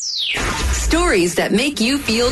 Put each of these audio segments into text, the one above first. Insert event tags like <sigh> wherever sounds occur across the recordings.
Stories that make you feel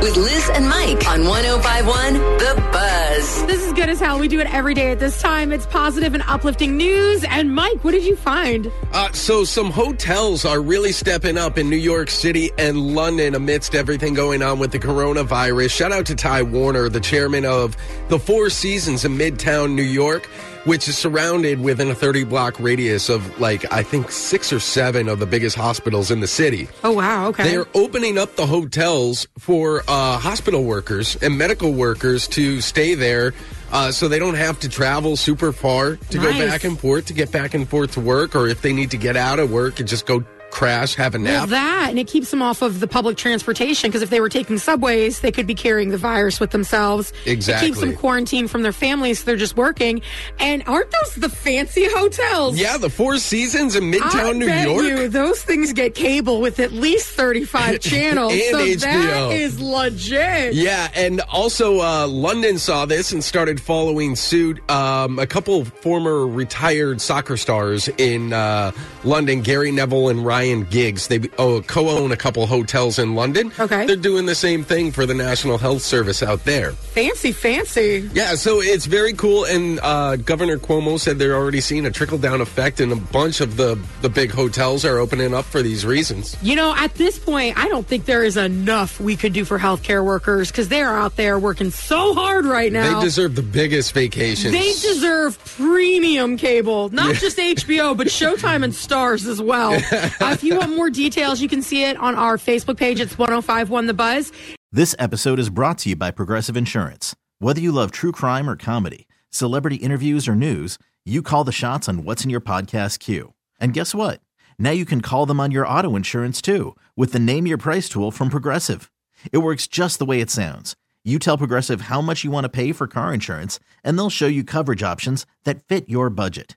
with Liz and Mike on 1051 The Buzz. This is good as hell. We do it every day at this time. It's positive and uplifting news. And Mike, what did you find? Uh, so, some hotels are really stepping up in New York City and London amidst everything going on with the coronavirus. Shout out to Ty Warner, the chairman of the Four Seasons in Midtown New York, which is surrounded within a 30 block radius of like, I think, six or seven of the biggest hospitals in the city. Oh, wow. Okay. They're opening up the hotels for uh, hospital workers and medical workers to stay there uh, so they don't have to travel super far to go back and forth to get back and forth to work, or if they need to get out of work and just go crash, have a nap. well, that, and it keeps them off of the public transportation because if they were taking subways, they could be carrying the virus with themselves. Exactly. It keeps them quarantined from their families, so they're just working. And aren't those the fancy hotels? yeah, the Four Seasons in Midtown I New York. you those things get cable with at least 35 <laughs> channels. And so HBO. that is legit. Yeah, and also uh, London saw this and started following suit. Um, a couple former retired soccer stars in uh, London, Gary Neville and Ryan Giggs, they oh, co-own a couple hotels in London. Okay. they're doing the same thing for the National Health Service out there. Fancy, fancy. Yeah, so it's very cool. And uh, Governor Cuomo said they're already seeing a trickle down effect, and a bunch of the the big hotels are opening up for these reasons. You know, at this point, I don't think there is enough we could do for healthcare workers because they're out there working so hard right now. They deserve the biggest vacations. They deserve premium cable, not just HBO, but Showtime and Starz as well. <laughs> uh, if you want more details, you can see it on our Facebook page. It's 1051 The Buzz. This episode is brought to you by Progressive Insurance. Whether you love true crime or comedy, celebrity interviews or news, you call the shots on what's in your podcast queue. And guess what? Now you can call them on your auto insurance too with the Name Your Price tool from Progressive. It works just the way it sounds. You tell Progressive how much you want to pay for car insurance, and they'll show you coverage options that fit your budget.